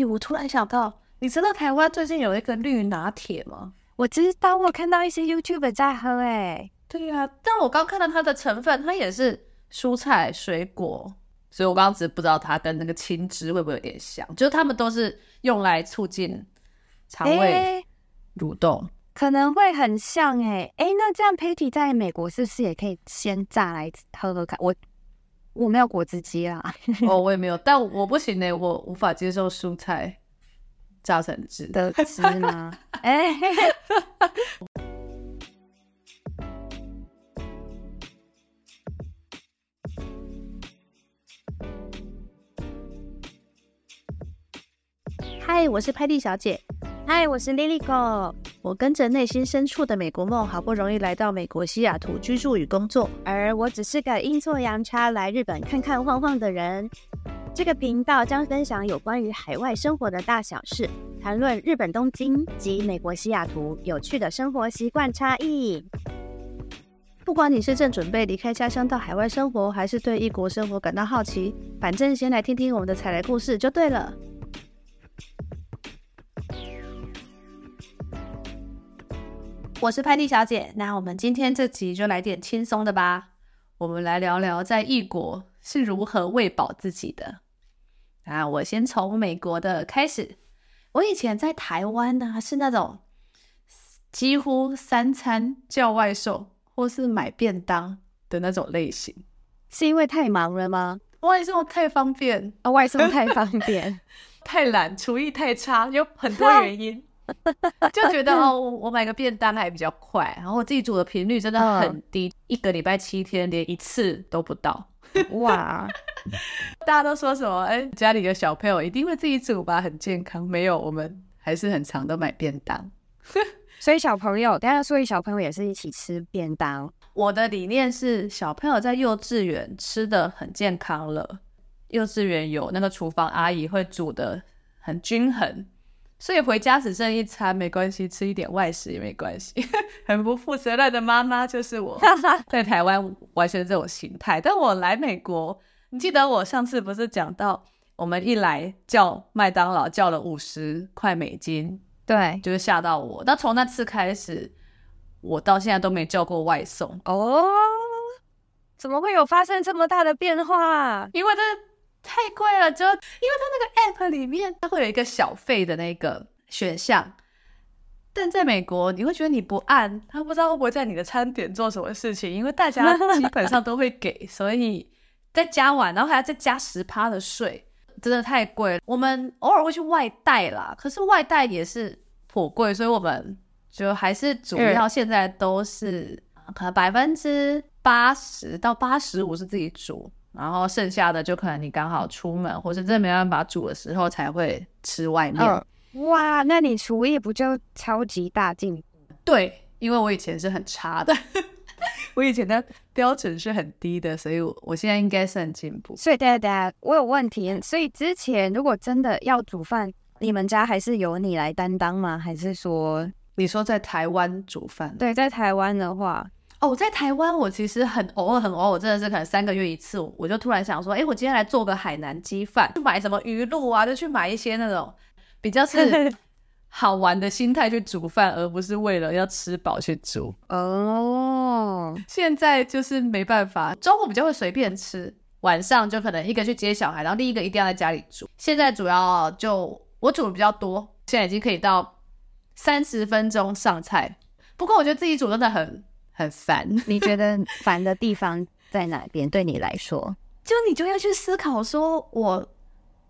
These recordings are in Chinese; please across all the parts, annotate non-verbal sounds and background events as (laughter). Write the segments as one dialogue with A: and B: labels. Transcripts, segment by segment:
A: 诶，我突然想到，你知道台湾最近有一个绿拿铁吗？
B: 我知道，我看到一些 YouTube 在喝，哎，
A: 对呀、啊，但我刚看到它的成分，它也是蔬菜水果，所以我刚刚只是不知道它跟那个青汁会不会有点像，就是他们都是用来促进肠胃蠕动。
B: 可能会很像哎、欸、哎，那这样 Patty 在美国是不是也可以先榨来喝喝看？我我没有果汁机啊，(laughs)
A: 哦，我也没有，但我不行呢、欸，我无法接受蔬菜榨成汁
B: 的汁吗？(laughs) 哎，
A: 嗨，我是 Patty 小姐。
B: 嗨，我是 Liliko。
A: 我跟着内心深处的美国梦，好不容易来到美国西雅图居住与工作。
B: 而我只是个阴错阳差来日本看看晃晃的人。这个频道将分享有关于海外生活的大小事，谈论日本东京及美国西雅图有趣的生活习惯差异。
A: 不管你是正准备离开家乡到海外生活，还是对异国生活感到好奇，反正先来听听我们的踩雷故事就对了。我是派蒂小姐，那我们今天这集就来点轻松的吧。我们来聊聊在异国是如何喂饱自己的。啊，我先从美国的开始。我以前在台湾呢，是那种几乎三餐叫外送或是买便当的那种类型。
B: 是因为太忙了吗？
A: 外送太方便
B: 啊，外送太方便，(laughs)
A: 太懒，厨艺太差，有很多 (laughs) 原因。(laughs) 就觉得 (laughs) 哦，我买个便当还比较快，然后我自己煮的频率真的很低，嗯、一个礼拜七天连一次都不到。(laughs) 哇！大家都说什么？哎、欸，家里的小朋友一定会自己煮吧，很健康。没有，我们还是很常都买便当。
B: 所以小朋友，大家所以小朋友也是一起吃便当。
A: 我的理念是，小朋友在幼稚园吃的很健康了，幼稚园有那个厨房阿姨会煮的很均衡。所以回家只剩一餐没关系，吃一点外食也没关系。(laughs) 很不负责任的妈妈就是我，(laughs) 在台湾完全这种心态。但我来美国，你记得我上次不是讲到，我们一来叫麦当劳叫了五十块美金，
B: 对，
A: 就是吓到我。那从那次开始，我到现在都没叫过外送。
B: 哦，怎么会有发生这么大的变化？
A: 因为这。太贵了，就因为它那个 app 里面，它会有一个小费的那个选项，但在美国你会觉得你不按，他不知道会不会在你的餐点做什么事情，因为大家基本上都会给，所以再加完，然后还要再加十趴的税，真的太贵了。我们偶尔会去外带啦，可是外带也是颇贵，所以我们就还是主要现在都是可能百分之八十到八十五是自己煮。然后剩下的就可能你刚好出门，或是真的没办法煮的时候才会吃外面。
B: 哦、哇，那你厨艺不就超级大进步？
A: 对，因为我以前是很差的，(laughs) 我以前的标准是很低的，所以我现在应该是很进步。
B: 所以，大家，我有问题。所以之前如果真的要煮饭，你们家还是由你来担当吗？还是说
A: 你说在台湾煮饭？
B: 对，在台湾的话。
A: 哦，我在台湾，我其实很偶尔，很偶尔，真的是可能三个月一次，我就突然想说，哎，我今天来做个海南鸡饭，去买什么鱼露啊，就去买一些那种比较是 (laughs) 好玩的心态去煮饭，而不是为了要吃饱去煮。哦，现在就是没办法，中午比较会随便吃，晚上就可能一个去接小孩，然后另一个一定要在家里煮。现在主要就我煮的比较多，现在已经可以到三十分钟上菜。不过我觉得自己煮真的很。很烦，(laughs)
B: 你觉得烦的地方在哪边？对你来说，
A: 就你就要去思考，说我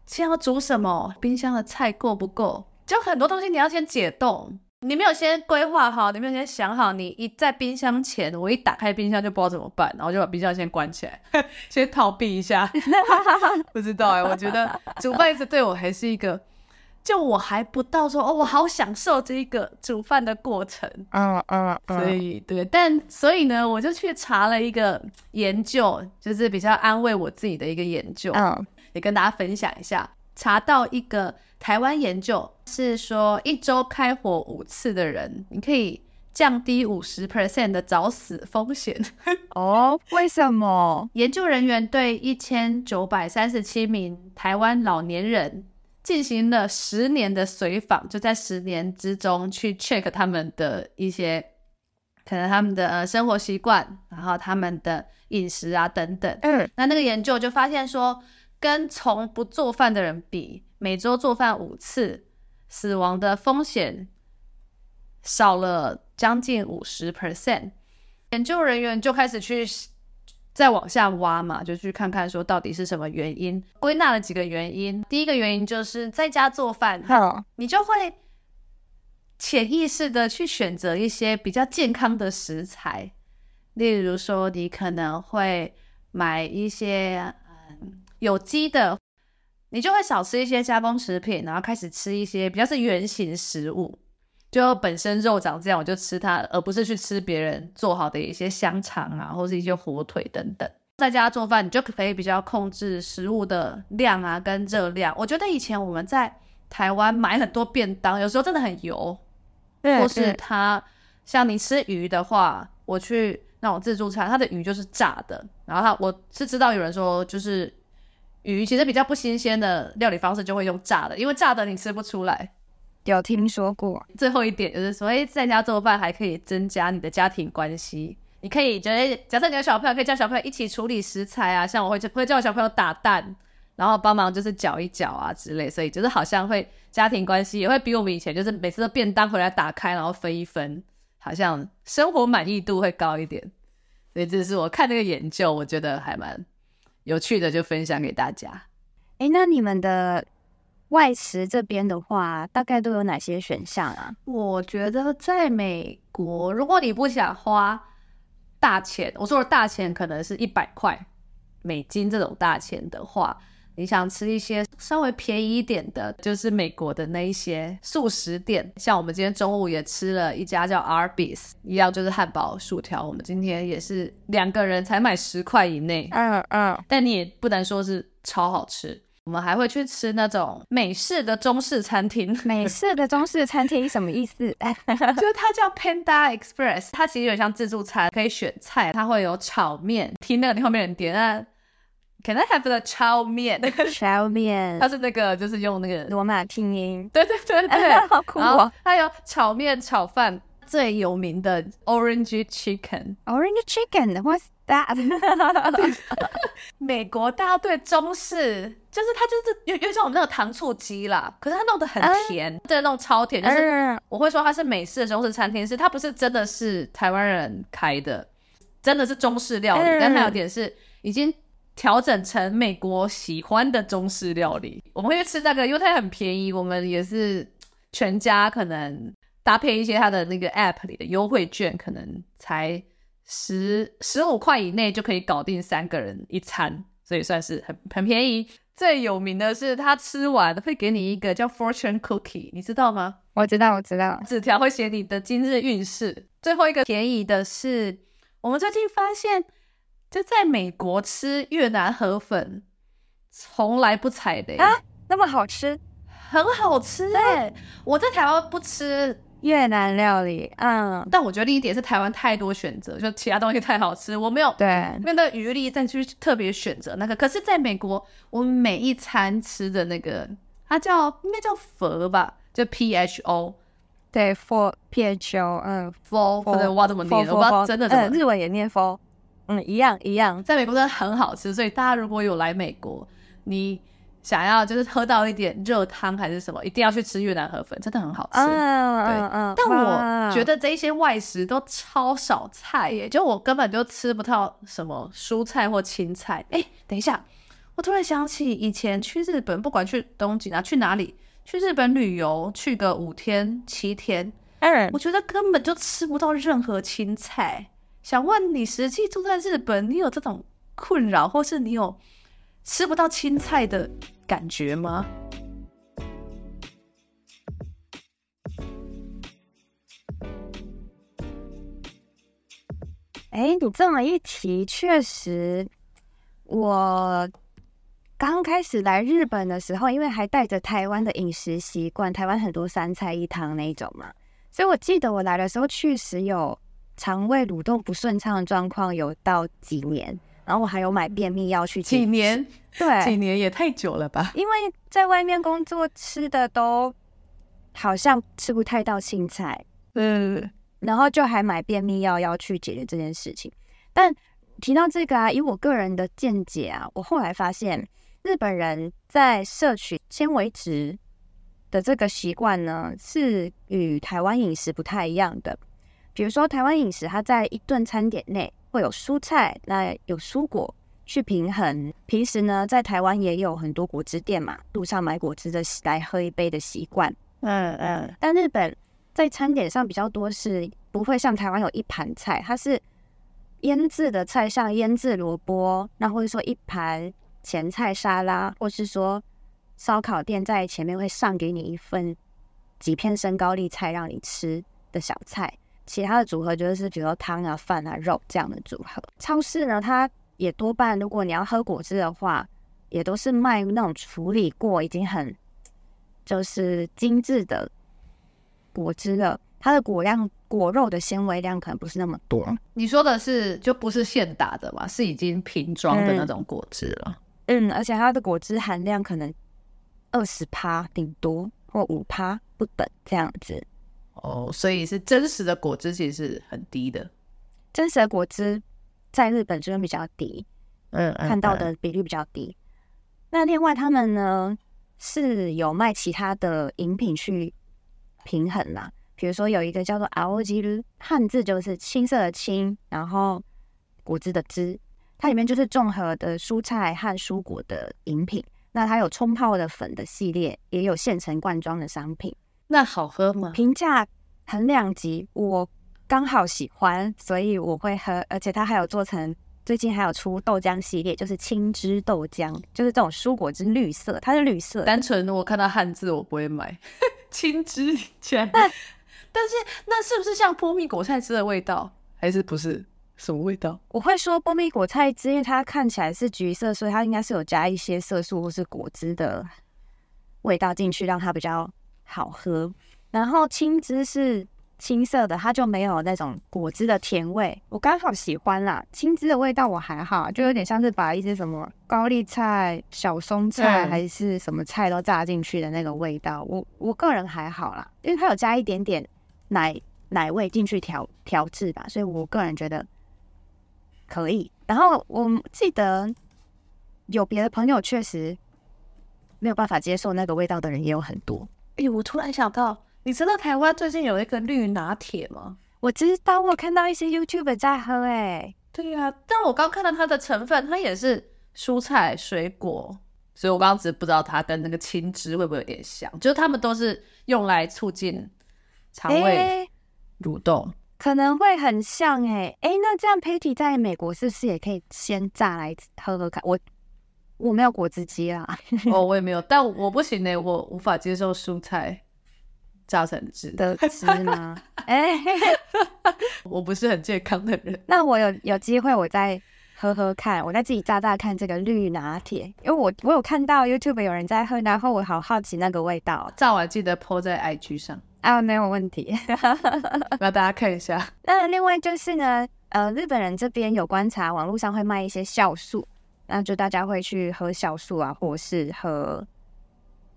A: 先要煮什么，冰箱的菜够不够？就很多东西你要先解冻，你没有先规划好，你没有先想好，你一在冰箱前，我一打开冰箱就不知道怎么办，然后就把冰箱先关起来，(laughs) 先逃避一下。(laughs) 不知道哎、欸，我觉得煮饭一直对我还是一个。就我还不到说哦，我好享受这个煮饭的过程，嗯嗯，所以对，但所以呢，我就去查了一个研究，就是比较安慰我自己的一个研究，嗯，也跟大家分享一下。查到一个台湾研究是说，一周开火五次的人，你可以降低五十 percent 的早死风险。(laughs)
B: 哦，为什么？
A: 研究人员对一千九百三十七名台湾老年人。进行了十年的随访，就在十年之中去 check 他们的一些可能他们的呃生活习惯，然后他们的饮食啊等等。
B: 嗯，
A: 那那个研究就发现说，跟从不做饭的人比，每周做饭五次，死亡的风险少了将近五十 percent。研究人员就开始去再往下挖嘛，就去看看说到底是什么原因。归纳了几个原因，第一个原因就是在家做饭，
B: 好，
A: 你就会潜意识的去选择一些比较健康的食材，例如说你可能会买一些嗯有机的，你就会少吃一些加工食品，然后开始吃一些比较是原形食物。就本身肉长这样，我就吃它，而不是去吃别人做好的一些香肠啊，或是一些火腿等等。在家做饭，你就可以比较控制食物的量啊，跟热量。我觉得以前我们在台湾买很多便当，有时候真的很油，
B: 对，
A: 或是它像你吃鱼的话，我去那种自助餐，它的鱼就是炸的。然后它，我是知道有人说，就是鱼其实比较不新鲜的料理方式就会用炸的，因为炸的你吃不出来。
B: 有听说过。
A: 最后一点就是，所谓在家做饭还可以增加你的家庭关系。你可以觉得，假设你有小朋友可以叫小朋友一起处理食材啊，像我会会叫我小朋友打蛋，然后帮忙就是搅一搅啊之类，所以就是好像会家庭关系也会比我们以前就是每次都便当回来打开然后分一分，好像生活满意度会高一点。所以这是我看那个研究，我觉得还蛮有趣的，就分享给大家。
B: 哎，那你们的？外食这边的话，大概都有哪些选项啊？
A: 我觉得在美国，如果你不想花大钱，我说的大钱可能是一百块美金这种大钱的话，你想吃一些稍微便宜一点的，就是美国的那一些素食店。像我们今天中午也吃了一家叫 Arby's，一样就是汉堡、薯条。我们今天也是两个人才买十块以内，
B: 嗯嗯，
A: 但你也不能说是超好吃。我们还会去吃那种美式的中式餐厅。
B: 美式的中式餐厅什么意思？(laughs)
A: 就是它叫 Panda Express，它其实有点像自助餐，可以选菜，它会有炒面。听那个你后面人点啊，Can I have the 炒面？那个
B: 炒面，
A: 它是那个就是用那个
B: 罗马拼音。
A: 对对对对，
B: 好酷哦！
A: 它有炒面、炒饭，最有名的 Orange Chicken。
B: Orange Chicken，What's that？(laughs)
A: 美国大家对中式。就是它就是有有像我们那个糖醋鸡啦，可是它弄得很甜，对、嗯，那种超甜。就是我会说它是美式的中式餐厅，是它不是真的是台湾人开的，真的是中式料理。嗯、但它有点是已经调整成美国喜欢的中式料理。我们会去吃那个，因为它很便宜。我们也是全家可能搭配一些它的那个 app 里的优惠券，可能才十十五块以内就可以搞定三个人一餐，所以算是很很便宜。最有名的是，他吃完会给你一个叫 Fortune Cookie，你知道吗？
B: 我知道，我知道。
A: 纸条会写你的今日运势。最后一个便宜的是，我们最近发现，就在美国吃越南河粉，从来不踩雷
B: 啊，那么好吃，
A: 很好吃哎！我在台湾不吃。
B: 越南料理，嗯，
A: 但我觉得另一点是台湾太多选择，就其他东西太好吃，我没有
B: 对
A: 没有那个余力再去特别选择那个。可是在美国，我们每一餐吃的那个，它叫应该叫佛吧，就 P H O，
B: 对，for P H O，嗯
A: ，for for 的哇怎么念？我不知道真的怎么，
B: 日文也念 for，嗯，一样一样，
A: 在美国真的很好吃，所以大家如果有来美国，你。想要就是喝到一点热汤还是什么，一定要去吃越南河粉，真的很好吃。嗯对嗯，嗯，但我觉得这一些外食都超少菜耶，就我根本就吃不到什么蔬菜或青菜。哎，等一下，我突然想起以前去日本，不管去东京啊，去哪里，去日本旅游，去个五天七天，嗯，我觉得根本就吃不到任何青菜。想问你，实际住在日本，你有这种困扰，或是你有？吃不到青菜的感觉吗？
B: 哎，你这么一提，确实，我刚开始来日本的时候，因为还带着台湾的饮食习惯，台湾很多三菜一汤那一种嘛，所以我记得我来的时候确实有肠胃蠕动不顺畅的状况，有到几年。然后我还有买便秘药去
A: 几年，
B: 对，
A: 几年也太久了吧？
B: 因为在外面工作吃的都好像吃不太到青菜，嗯，然后就还买便秘药要去解决这件事情。但提到这个啊，以我个人的见解啊，我后来发现日本人在摄取纤维质的这个习惯呢，是与台湾饮食不太一样的。比如说，台湾饮食它在一顿餐点内会有蔬菜，那有蔬果去平衡。平时呢，在台湾也有很多果汁店嘛，路上买果汁的来喝一杯的习惯。嗯嗯。但日本在餐点上比较多是不会像台湾有一盘菜，它是腌制的菜，像腌制萝卜，那或者说一盘前菜沙拉，或是说。烧烤店在前面会上给你一份几片生高丽菜让你吃的小菜，其他的组合就是比如说汤啊、饭啊、肉这样的组合。超市呢，它也多半如果你要喝果汁的话，也都是卖那种处理过已经很就是精致的果汁了，它的果量、果肉的纤维量可能不是那么多。
A: 你说的是就不是现打的嘛？是已经瓶装的那种果汁了。
B: 嗯，而且它的果汁含量可能。二十趴顶多或五趴不等这样子
A: 哦，所以是真实的果汁其实是很低的。
B: 真实的果汁在日本这边比较低，嗯，看到的比率比较低。嗯、那另外他们呢是有卖其他的饮品去平衡啦，比如说有一个叫做“青汁”，汉字就是青色的青，然后果汁的汁，它里面就是综合的蔬菜和蔬果的饮品。那它有冲泡的粉的系列，也有现成罐装的商品。
A: 那好喝吗？
B: 评价很两极，我刚好喜欢，所以我会喝。而且它还有做成，最近还有出豆浆系列，就是青汁豆浆，就是这种蔬果汁绿色，它是绿色。
A: 单纯我看到汉字我不会买，(laughs) 青汁但但是那是不是像波蜜果菜汁的味道？还是不是？什么味道？
B: 我会说波蜜果菜汁，因为它看起来是橘色，所以它应该是有加一些色素或是果汁的味道进去，让它比较好喝。然后青汁是青色的，它就没有那种果汁的甜味。我刚好喜欢啦，青汁的味道我还好，就有点像是把一些什么高丽菜、小松菜还是什么菜都榨进去的那个味道。我我个人还好啦，因为它有加一点点奶奶味进去调调制吧，所以我个人觉得。可以，然后我记得有别的朋友确实没有办法接受那个味道的人也有很多。
A: 哎，我突然想到，你知道台湾最近有一个绿拿铁吗？
B: 我知道，我看到一些 YouTuber 在喝。哎，
A: 对呀、啊，但我刚看到它的成分，它也是蔬菜水果，所以我刚刚只是不知道它跟那个青汁会不会有点像，就是他们都是用来促进肠胃蠕动。
B: 可能会很像哎、欸、哎，那这样 Patty 在美国是不是也可以先榨来喝喝看？我我没有果汁机啊，
A: 哦，我也没有，但我不行呢、欸，我无法接受蔬菜榨成汁
B: 的汁吗？(laughs) 哎、欸，
A: 我不是很健康的人。
B: 那我有有机会，我再喝喝看，我再自己榨榨看这个绿拿铁，因为我我有看到 YouTube 有人在喝，然后我好好奇那个味道。
A: 榨完记得 po 在 IG 上。
B: 啊，没有问题，(laughs)
A: 让大家看一下。
B: 那另外就是呢，呃，日本人这边有观察，网络上会卖一些酵素，那就大家会去喝酵素啊，或是喝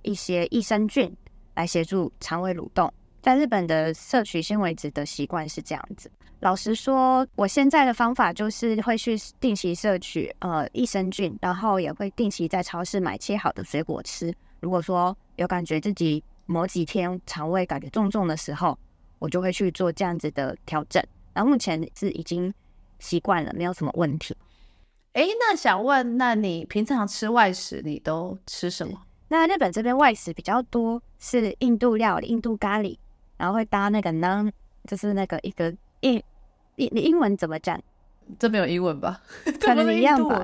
B: 一些益生菌来协助肠胃蠕动。在日本的摄取纤维质的习惯是这样子。老实说，我现在的方法就是会去定期摄取呃益生菌，然后也会定期在超市买切好的水果吃。如果说有感觉自己某几天肠胃感觉重重的时候，我就会去做这样子的调整。然后目前是已经习惯了，没有什么问题。
A: 诶，那想问，那你平常吃外食，你都吃什么？(laughs)
B: 那日本这边外食比较多是印度料理、印度咖喱，然后会搭那个 naan，就是那个一个英英英文怎么讲？
A: 这没有英文吧？(laughs)
B: 可能一样吧。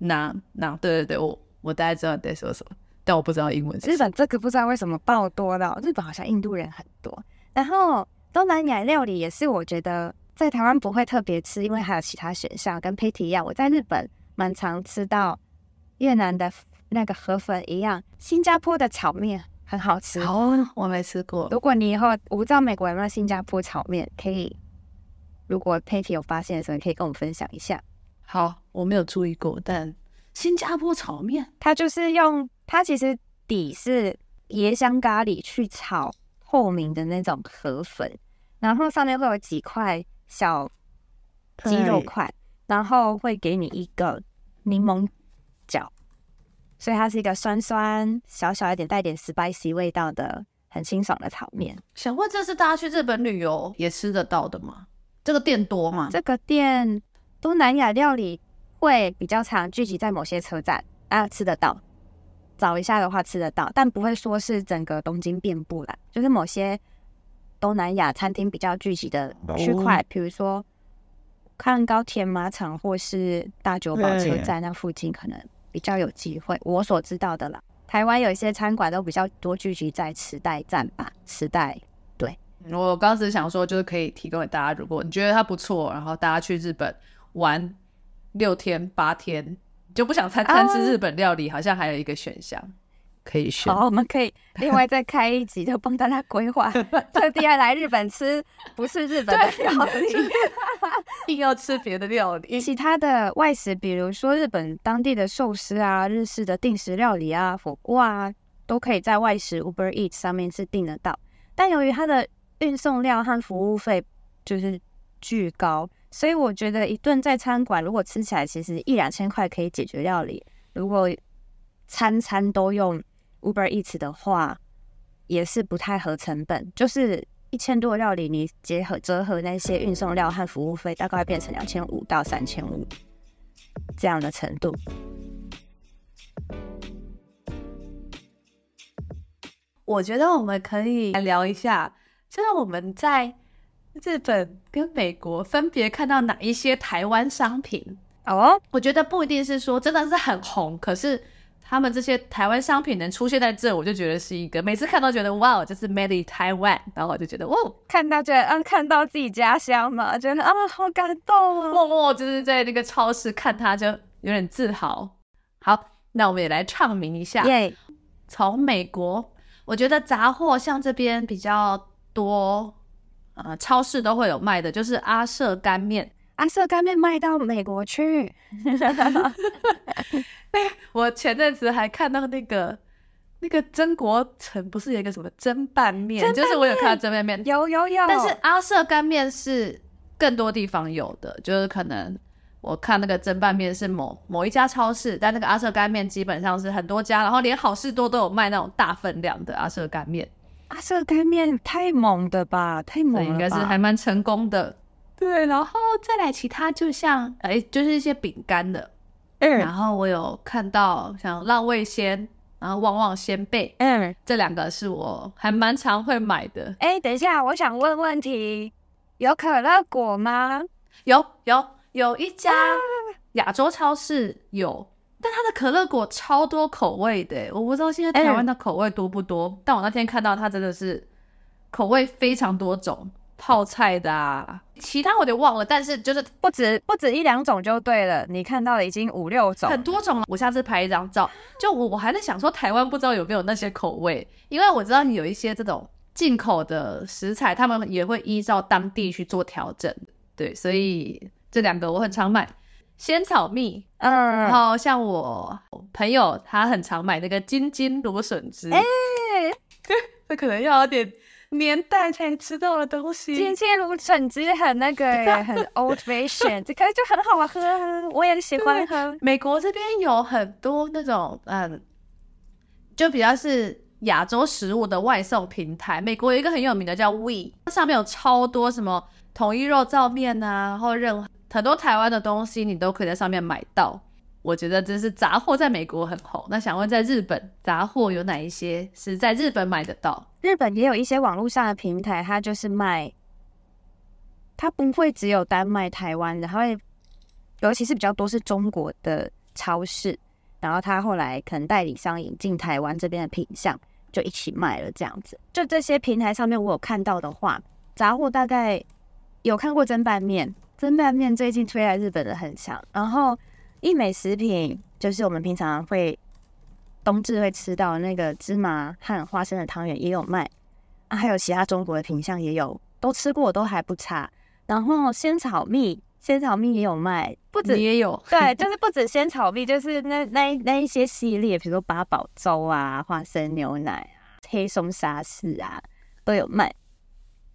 A: naan naan，对对对，我我大概知道你在说什么。但我不知道英文。日
B: 本这个不知道为什么爆多了，日本好像印度人很多。然后东南亚料理也是，我觉得在台湾不会特别吃，因为还有其他选项。跟 Patty 一样，我在日本蛮常吃到越南的那个河粉一样，新加坡的炒面很好吃。
A: 哦，我没吃过。
B: 如果你以后我不知道美国有没有新加坡炒面，可以，如果 Patty 有发现的时候，可以跟我们分享一下。
A: 好，我没有注意过，但新加坡炒面，
B: 它就是用它其实底是椰香咖喱去炒透明的那种河粉，然后上面会有几块小鸡肉块，然后会给你一个柠檬角，所以它是一个酸酸小小一点带点 spicy 味道的很清爽的炒面。
A: 想问，这是大家去日本旅游也吃得到的吗？这个店多吗？
B: 这个店东南亚料理会比较常聚集在某些车站啊，吃得到。找一下的话吃得到，但不会说是整个东京遍布啦，就是某些东南亚餐厅比较聚集的区块，比如说看高田马场或是大久保车站那附近，可能比较有机会。我所知道的啦，台湾有一些餐馆都比较多聚集在池袋站吧，池袋。
A: 我当时想说，就是可以提供给大家，如果你觉得它不错，然后大家去日本玩六天八天，就不想餐餐吃日本料理，好像还有一个选项可以选。
B: 好，我们可以另外再开一集，就帮大家规划，(laughs) 特地要来日本吃不是日本的料理，(laughs)
A: 硬要吃别的料理。
B: 其他的外食，比如说日本当地的寿司啊、日式的定时料理啊、火锅啊，都可以在外食 Uber Eats 上面是订得到，但由于它的运送量和服务费就是巨高，所以我觉得一顿在餐馆如果吃起来其实一两千块可以解决料理，如果餐餐都用 Uber Eats 的话，也是不太合成本。就是一千多料理，你结合折合那些运送料和服务费，大概会变成两千五到三千五这样的程度。
A: 我觉得我们可以来聊一下。就是我们在日本跟美国分别看到哪一些台湾商品
B: 哦？Oh?
A: 我觉得不一定是说真的是很红，可是他们这些台湾商品能出现在这，我就觉得是一个每次看到觉得哇，这是 Made in Taiwan，然后我就觉得哦，
B: 看到觉得嗯，看到自己家乡嘛，觉得啊好感动啊，
A: 默默就是在那个超市看他就有点自豪。好，那我们也来唱名一下，
B: 耶！
A: 从美国，我觉得杂货像这边比较。多，呃，超市都会有卖的，就是阿舍干面。
B: 阿瑟干面卖到美国去。(laughs)
A: 我前阵子还看到那个那个曾国城，不是有一个什么蒸拌面？就是我有看到蒸拌面，
B: 有有有。
A: 但是阿瑟干面是更多地方有的，就是可能我看那个蒸拌面是某某一家超市，但那个阿瑟干面基本上是很多家，然后连好事多都有卖那种大分量的阿瑟干面。
B: 阿瑟干面太猛的吧，太猛了，
A: 应该是还蛮成功的。对，然后再来其他，就像哎，就是一些饼干的。嗯，然后我有看到像浪味仙，然后旺旺仙贝，嗯，这两个是我还蛮常会买的。
B: 哎，等一下，我想问问题，有可乐果吗？
A: 有有有一家亚洲超市有。但它的可乐果超多口味的，我不知道现在台湾的口味多不多。欸、但我那天看到它真的是口味非常多种，泡菜的啊，其他我有点忘了。但是就是
B: 不止不止一两种就对了，你看到的已经五六种，
A: 很多种了。我下次拍一张照，就我我还在想说台湾不知道有没有那些口味，因为我知道你有一些这种进口的食材，他们也会依照当地去做调整。对，所以这两个我很常买。仙草蜜，嗯，然后像我朋友他很常买那个金金芦笋汁，哎、欸，(laughs) 这可能要有点年代才知道的东西。
B: 金金芦笋汁很那个，(laughs) 很 old fashion，这个就很好喝，我也喜欢喝。
A: 美国这边有很多那种，嗯，就比较是亚洲食物的外送平台。美国有一个很有名的叫 We，上面有超多什么统一肉燥面啊，然后任何。很多台湾的东西你都可以在上面买到，我觉得这是杂货在美国很红。那想问，在日本杂货有哪一些是在日本买得到？
B: 日本也有一些网络上的平台，它就是卖，它不会只有单卖台湾的，它会尤其是比较多是中国的超市，然后它后来可能代理商引进台湾这边的品相，就一起卖了这样子。就这些平台上面我有看到的话，杂货大概有看过蒸拌面。蒸拌面最近推来日本的很强，然后义美食品就是我们平常会冬至会吃到那个芝麻和花生的汤圆也有卖啊，还有其他中国的品相也有，都吃过都还不差。然后仙草蜜仙草蜜也有卖，不止
A: 也有，
B: 对，就是不止仙草蜜，就是那那那一些系列，比如说八宝粥啊、花生牛奶啊、黑松沙士啊都有卖。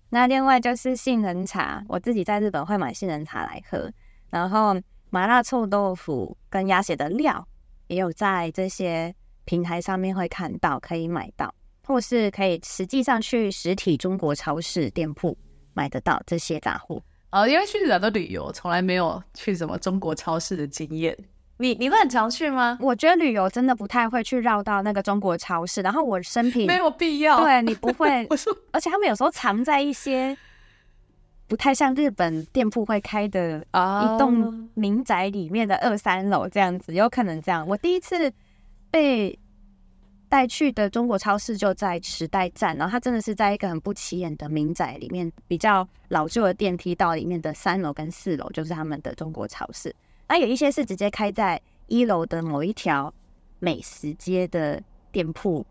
B: 那另外就是杏仁茶，我自己在日本会买杏仁茶来喝，然后麻辣臭豆腐跟鸭血的料也有在这些平台上面会看到，可以买到，或是可以实际上去实体中国超市店铺买得到这些杂货。
A: 呃，因为去日本的旅游，从来没有去什么中国超市的经验。你你会很常去吗？
B: 我觉得旅游真的不太会去绕到那个中国超市，然后我生平
A: 没有必要。
B: 对，你不会，(laughs)
A: 我说
B: 而且他们有时候藏在一些不太像日本店铺会开的一栋民宅里面的二三楼这样子，有可能这样。我第一次被。带去的中国超市就在时代站，然后它真的是在一个很不起眼的民宅里面，比较老旧的电梯道里面的三楼跟四楼就是他们的中国超市。那有一些是直接开在一楼的某一条美食街的店铺，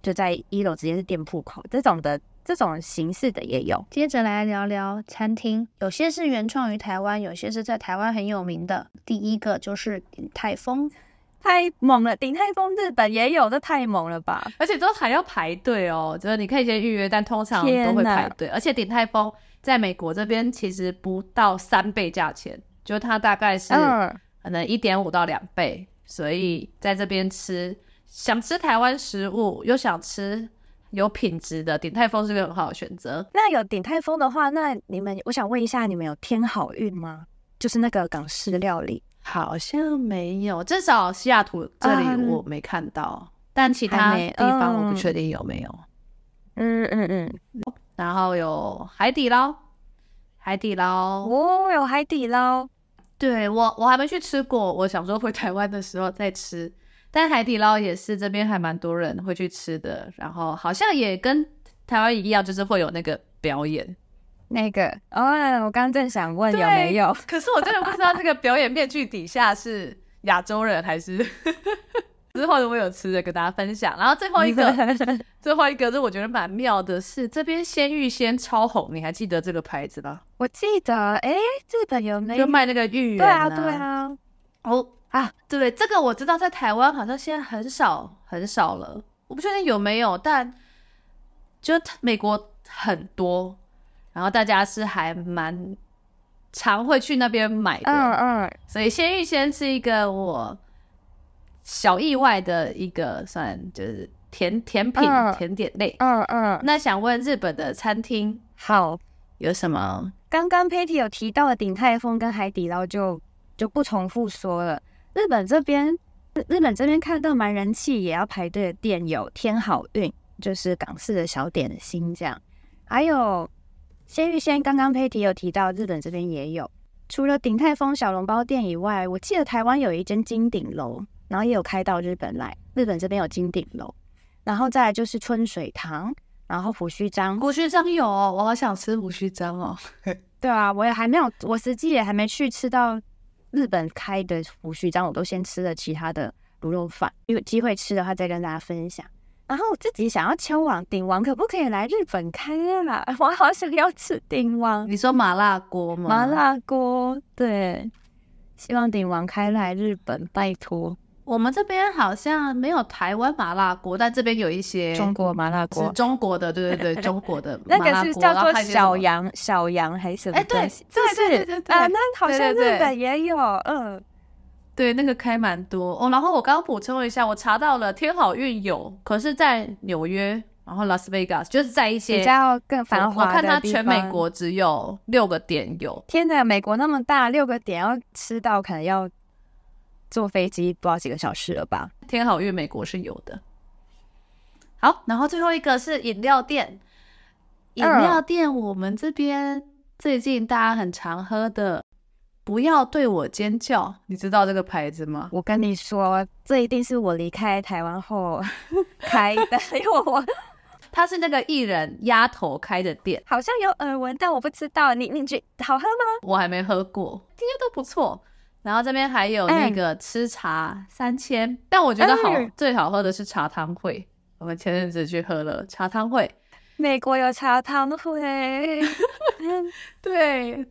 B: 就在一楼直接是店铺口，这种的这种形式的也有。
C: 接着来聊聊餐厅，有些是原创于台湾，有些是在台湾很有名的。第一个就是鼎泰丰。
B: 太猛了！鼎泰丰日本也有，这太猛了吧！
A: 而且都还要排队哦，就是你可以先预约，但通常都会排队。而且鼎泰丰在美国这边其实不到三倍价钱，就它大概是可能一点五到两倍，所以在这边吃，想吃台湾食物又想吃有品质的，鼎泰丰是个很好的选择。
B: 那有鼎泰丰的话，那你们，我想问一下，你们有天好运吗？就是那个港式料理。
A: 好像没有，至少西雅图这里我没看到，嗯、但其他地方我不确定有没有。
B: 嗯嗯嗯。
A: 然后有海底捞，海底捞
B: 哦，有海底捞。
A: 对，我我还没去吃过，我想说回台湾的时候再吃。但海底捞也是这边还蛮多人会去吃的，然后好像也跟台湾一样，就是会有那个表演。
B: 那个哦，我刚刚正想问有没有，
A: 可是我真的不知道这个表演面具底下是亚洲人还是之后我有吃的跟大家分享。然后最后一个，(laughs) 最后一个是我觉得蛮妙的是这边鲜芋仙超红，你还记得这个牌子吗？
B: 我记得，哎，日本有没有
A: 就卖那个芋圆？
B: 对啊，对啊。
A: 哦啊，对对，这个我知道，在台湾好像现在很少很少了，我不确定有没有，但就美国很多。然后大家是还蛮常会去那边买的，嗯嗯，所以鲜芋仙是一个我小意外的一个算就是甜甜品甜点类，嗯嗯。那想问日本的餐厅好有什么？
B: 刚刚 Patty 有提到的鼎泰丰跟海底捞就就不重复说了。日本这边日本这边看到蛮人气也要排队的店有天好运，就是港式的小点心这样，还有。鲜芋仙刚刚佩提有提到，日本这边也有。除了鼎泰丰小笼包店以外，我记得台湾有一间金鼎楼，然后也有开到日本来。日本这边有金鼎楼，然后再来就是春水堂，然后胡须章。
A: 胡须章有，我好想吃胡须章哦。
B: 对啊，我也还没有，我实际也还没去吃到日本开的胡须章，我都先吃了其他的卤肉饭。有机会吃的话，再跟大家分享。然后我自己想要敲网，鼎王可不可以来日本开啊？(laughs) 我好想要吃鼎王。
A: 你说麻辣锅吗？
B: 麻辣锅，对，希望鼎王开来日本，拜托。
A: 我们这边好像没有台湾麻辣锅，但这边有一些
B: 中国麻辣锅，
A: 是中国的，对对对，(laughs) 中国的麻辣锅。
B: 那个是叫做小羊，小羊还是什么？哎，
A: 对，对对对对
B: 啊，那好像日本也有，嗯。
A: 对，那个开蛮多哦。然后我刚刚补充了一下，我查到了天好运有，可是在纽约，然后拉斯维加斯就是在一些
B: 比较更繁华的。
A: 我看它全美国只有六个点有。
B: 天哪，美国那么大，六个点要吃到，可能要坐飞机不知道几个小时了吧？
A: 天好运美国是有的。好，然后最后一个是饮料店。饮料店，我们这边最近大家很常喝的。不要对我尖叫，你知道这个牌子吗？
B: 我跟你说，这一定是我离开台湾后开的，(laughs) 因为我
A: 他是那个艺人丫头开的店，
B: 好像有耳闻，但我不知道。你你觉好喝吗？
A: 我还没喝过，听说都不错。然后这边还有那个吃茶三千，嗯、但我觉得好、嗯、最好喝的是茶汤会。我们前阵子去喝了茶汤会，
B: 美国有茶汤会，(laughs)
A: 对。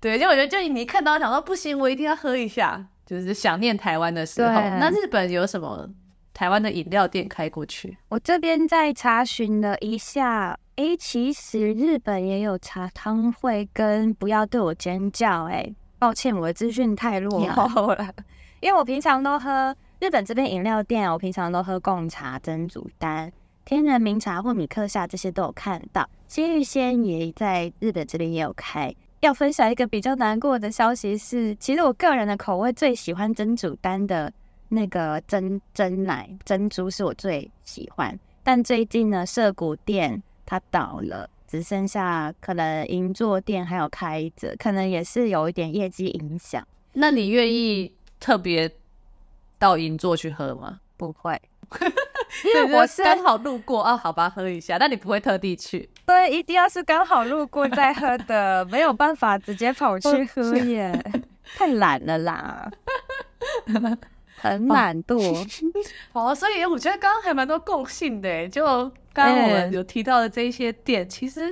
A: 对，就我觉得，就你一看到想说不行，我一定要喝一下，就是想念台湾的时候。那日本有什么台湾的饮料店开过去？
B: 我这边在查询了一下，诶，其实日本也有茶汤会跟不要对我尖叫，诶，抱歉，我的资讯太落后了。(laughs) 因为我平常都喝日本这边饮料店，我平常都喝贡茶、珍珠丹、天人茗茶或米克夏这些都有看到，新玉仙也在日本这边也有开。要分享一个比较难过的消息是，其实我个人的口味最喜欢珍珠丹的那个珍珍奶珍珠是我最喜欢，但最近呢，涩谷店它倒了，只剩下可能银座店还有开着，可能也是有一点业绩影响。
A: 那你愿意特别到银座去喝吗？
B: 不会。(laughs)
A: 因为我是刚好路过啊，好吧，喝一下。但你不会特地去？
B: 对，一定要是刚好路过再喝的，没有办法直接跑去喝耶，(laughs) 太懒了啦，很懒惰。(laughs)
A: 哦，所以我觉得刚刚还蛮多共性的，就刚刚我们有提到的这一些店，其实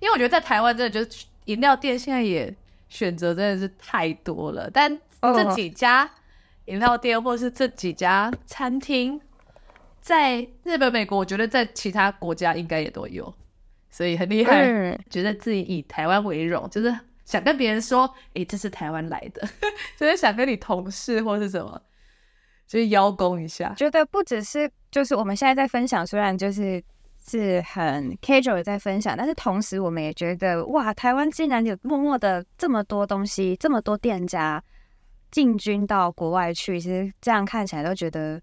A: 因为我觉得在台湾真的就是饮料店现在也选择真的是太多了，但这几家饮料店或是这几家餐厅。在日本、美国，我觉得在其他国家应该也都有，所以很厉害。嗯、觉得自己以台湾为荣，就是想跟别人说：“诶，这是台湾来的。(laughs) ”就是想跟你同事或是什么，就是邀功一下。
B: 觉得不只是就是我们现在在分享，虽然就是是很 casual 在分享，但是同时我们也觉得哇，台湾竟然有默默的这么多东西，这么多店家进军到国外去，其实这样看起来都觉得。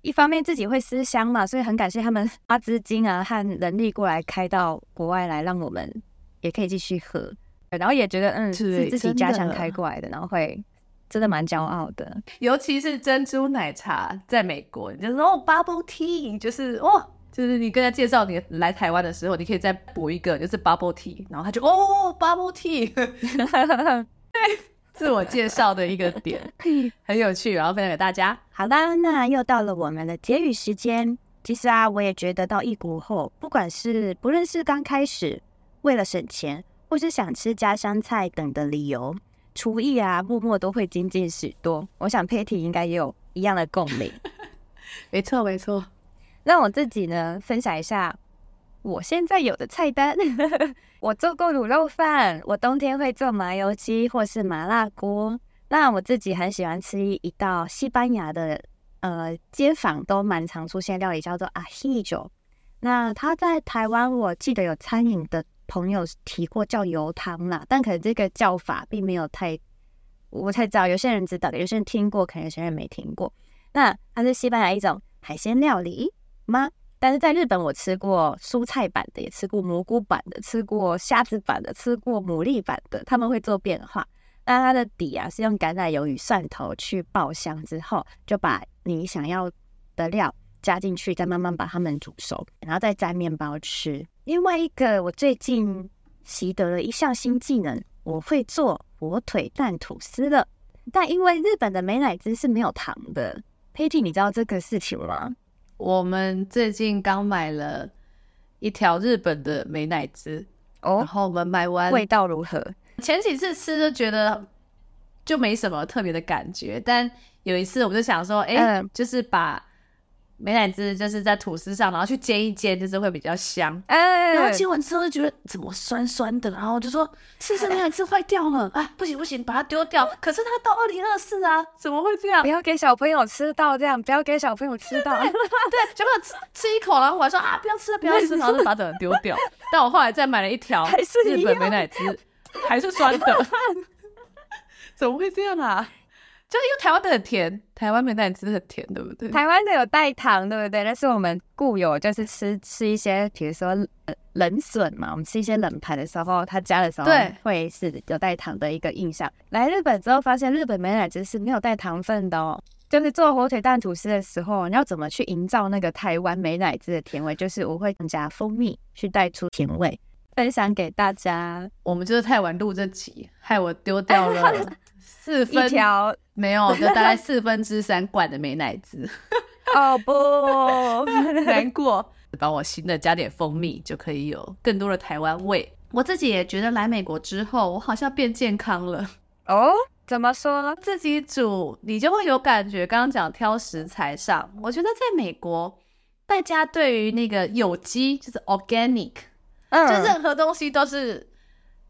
B: 一方面自己会思乡嘛，所以很感谢他们 (laughs) 花资金啊和人力过来开到国外来，让我们也可以继续喝。然后也觉得嗯是自己家乡开过来的，然后会真的蛮骄傲的。
A: 尤其是珍珠奶茶在美国，你就说哦 bubble tea，就是哦，就是你跟他介绍你来台湾的时候，你可以再补一个就是 bubble tea，然后他就哦 bubble tea，(laughs) 对。自我介绍的一个点很有趣，然后分享给大家。
B: 好啦，那又到了我们的结语时间。其实啊，我也觉得到异国后，不管是不论是刚开始为了省钱，或是想吃家乡菜等的理由，厨艺啊，默默都会精进许多。我想 Patty 应该也有一样的共鸣。(laughs)
A: 没错，没错。
B: 那我自己呢分享一下。我现在有的菜单，(laughs) 我做过卤肉饭，我冬天会做麻油鸡或是麻辣锅。那我自己很喜欢吃一道西班牙的，呃，街坊都蛮常出现料理，叫做阿希酒。那他在台湾，我记得有餐饮的朋友提过叫油汤啦，但可能这个叫法并没有太，我才知道有些人知道，有些人听过，可能有些人没听过。那它是西班牙一种海鲜料理吗？但是在日本，我吃过蔬菜版的，也吃过蘑菇版的，吃过虾子版的，吃过牡蛎版的。他们会做变化。那它的底啊是用橄榄油与蒜头去爆香之后，就把你想要的料加进去，再慢慢把它们煮熟，然后再沾面包吃。另外一个，我最近习得了一项新技能，我会做火腿蛋吐司了。但因为日本的美乃滋是没有糖的，Patty，你知道这个事情吗？
A: 我们最近刚买了一条日本的美乃滋哦，然后我们买完
B: 味道如何？
A: 前几次吃就觉得就没什么特别的感觉，但有一次我们就想说，哎、欸，嗯、就是把。美乃滋就是在吐司上，然后去煎一煎，就是会比较香。哎，然后煎完之后就觉得怎么酸酸的，然后就说是不是美乃滋坏掉了？哎，不行不行，把它丢掉。可是它到二零二四啊，怎么会这样？
B: 不要给小朋友吃到这样，不要给小朋友吃到。(laughs) 对，
A: 结果吃吃一口，然后我还说啊，不要吃了，不要吃，然后就把整个丢掉。(laughs) 但我后来再买了一条日本美乃滋，还是酸的。(laughs) 怎么会这样啊？就是因为台湾的很甜，台湾美乃滋很甜，对不对？
B: 台湾的有带糖，对不对？但是我们固有，就是吃吃一些，比如说冷笋嘛，我们吃一些冷盘的时候，它加的时候会是有带糖的一个印象。对来日本之后，发现日本美乃滋是没有带糖分的哦。就是做火腿蛋吐司的时候，你要怎么去营造那个台湾美乃滋的甜味？就是我会加蜂蜜去带出甜味，分享给大家。
A: 我们就是太晚录这集，害我丢掉了。(laughs) (laughs) 四分一条没有，就大概四分之三罐的美乃滋。(laughs)
B: 哦不，(laughs)
A: 难过。帮我新的加点蜂蜜，就可以有更多的台湾味。我自己也觉得来美国之后，我好像变健康了。
B: 哦，怎么说？
A: 自己煮，你就会有感觉。刚刚讲挑食材上，我觉得在美国，大家对于那个有机就是 organic，嗯，就任何东西都是。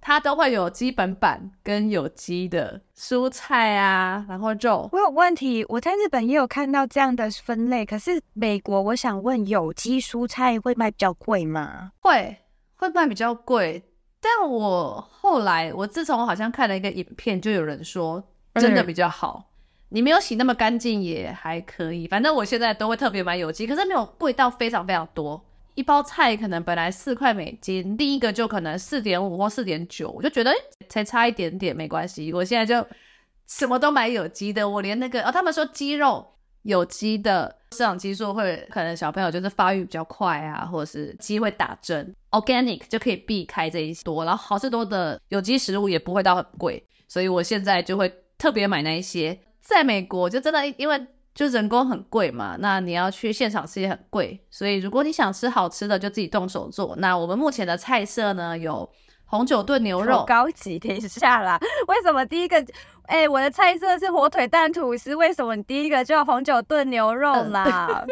A: 它都会有基本版跟有机的蔬菜啊，然后肉。
B: 我有问题，我在日本也有看到这样的分类，可是美国，我想问，有机蔬菜会卖比较贵吗？
A: 会，会卖比较贵。但我后来，我自从好像看了一个影片，就有人说真的比较好。嗯、你没有洗那么干净也还可以，反正我现在都会特别买有机，可是没有贵到非常非常多。一包菜可能本来四块美金，另一个就可能四点五或四点九，我就觉得才差一点点没关系。我现在就什么都买有机的，我连那个哦，他们说鸡肉有机的生长激素会可能小朋友就是发育比较快啊，或者是鸡会打针，organic 就可以避开这一多，然后好市多的有机食物也不会到很贵，所以我现在就会特别买那一些。在美国就真的因为。就人工很贵嘛，那你要去现场吃也很贵，所以如果你想吃好吃的，就自己动手做。那我们目前的菜色呢，有红酒炖牛肉，
B: 高级，等一下啦。为什么第一个，哎、欸，我的菜色是火腿蛋吐司，为什么你第一个就要红酒炖牛肉啦？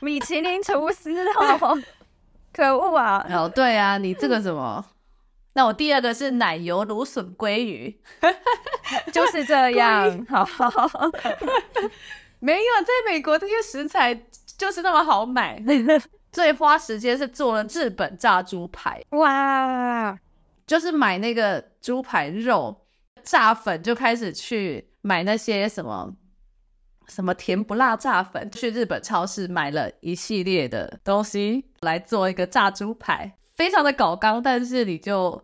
B: 米其林厨师哦，(laughs) 可恶啊！
A: 哦，对啊，你这个什么？那我第二个是奶油芦笋鲑鱼，(laughs)
B: 就是这样，(laughs) 好好。
A: 没有，在美国这些食材就是那么好买。(laughs) 最花时间是做了日本炸猪排，哇，就是买那个猪排肉，炸粉就开始去买那些什么什么甜不辣炸粉，去日本超市买了一系列的东西来做一个炸猪排，非常的搞刚，但是你就。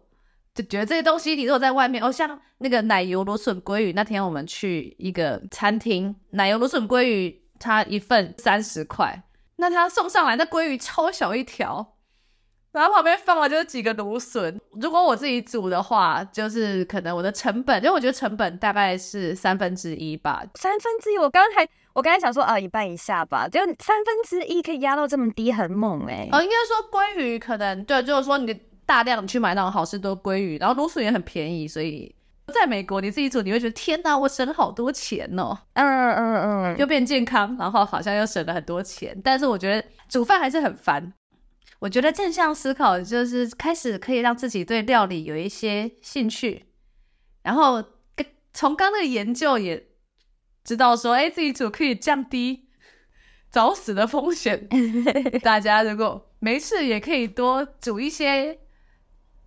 A: 就觉得这些东西，你如果在外面哦，像那个奶油芦笋鲑鱼，那天我们去一个餐厅，奶油芦笋鲑鱼它一份三十块，那它送上来那鲑鱼超小一条，然后旁边放了就是几个芦笋。如果我自己煮的话，就是可能我的成本，因为我觉得成本大概是三分之一吧。
B: 三分之一，我刚才我刚才想说啊，一半以下吧，就三分之一可以压到这么低，很猛哎、欸。
A: 哦，应该说鲑鱼可能对，就是说你。大量去买那种好市多鲑鱼，然后芦笋也很便宜，所以在美国你自己煮，你会觉得天哪，我省了好多钱哦。嗯嗯嗯，又变健康，然后好像又省了很多钱。但是我觉得煮饭还是很烦。我觉得正向思考就是开始可以让自己对料理有一些兴趣，然后从刚那个研究也知道说，哎，自己煮可以降低 (laughs) 早死的风险。(laughs) 大家如果没事也可以多煮一些。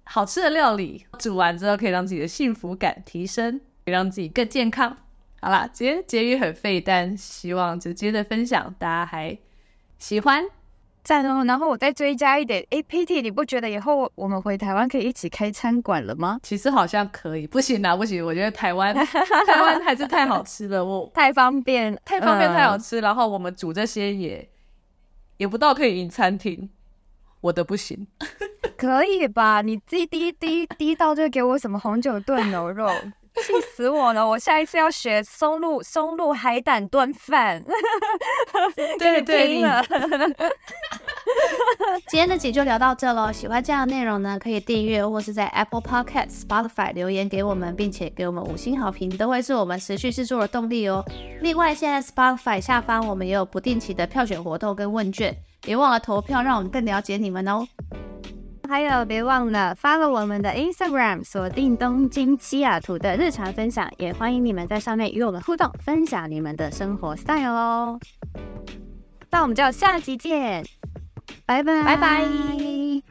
A: 好吃的料理煮完之后，可以让自己的幸福感提升，可以让自己更健康。好啦，今天结语很废，但希望就今天的分享大家还喜欢，
B: 赞哦。然后我再追加一点，哎，P.T. 你不觉得以后我们回台湾可以一起开餐馆了吗？
A: 其实好像可以，不行啊，不行，我觉得台湾 (laughs) 台湾还是太好吃了，我 (laughs)
B: 太方便，
A: 太方便，太好吃。然后我们煮这些也也不到可以赢餐厅，我的不行。
B: 可以吧？你第第第第一道就给我什么红酒炖牛肉，气死我了！我下一次要学松露松露海胆炖饭。(laughs)
A: 对对对，(laughs)
C: 今天的集就聊到这喽。喜欢这样的内容呢，可以订阅或是在 Apple Podcast、Spotify 留言给我们，并且给我们五星好评，都会是我们持续制作的动力哦。另外，现在 Spotify 下方我们也有不定期的票选活动跟问卷，别忘了投票，让我们更了解你们哦。
B: 还有，别忘了 follow 我们的 Instagram，锁定东京西雅图的日常分享，也欢迎你们在上面与我们互动，分享你们的生活 style 哦。那我们就下集见，拜拜，
A: 拜拜。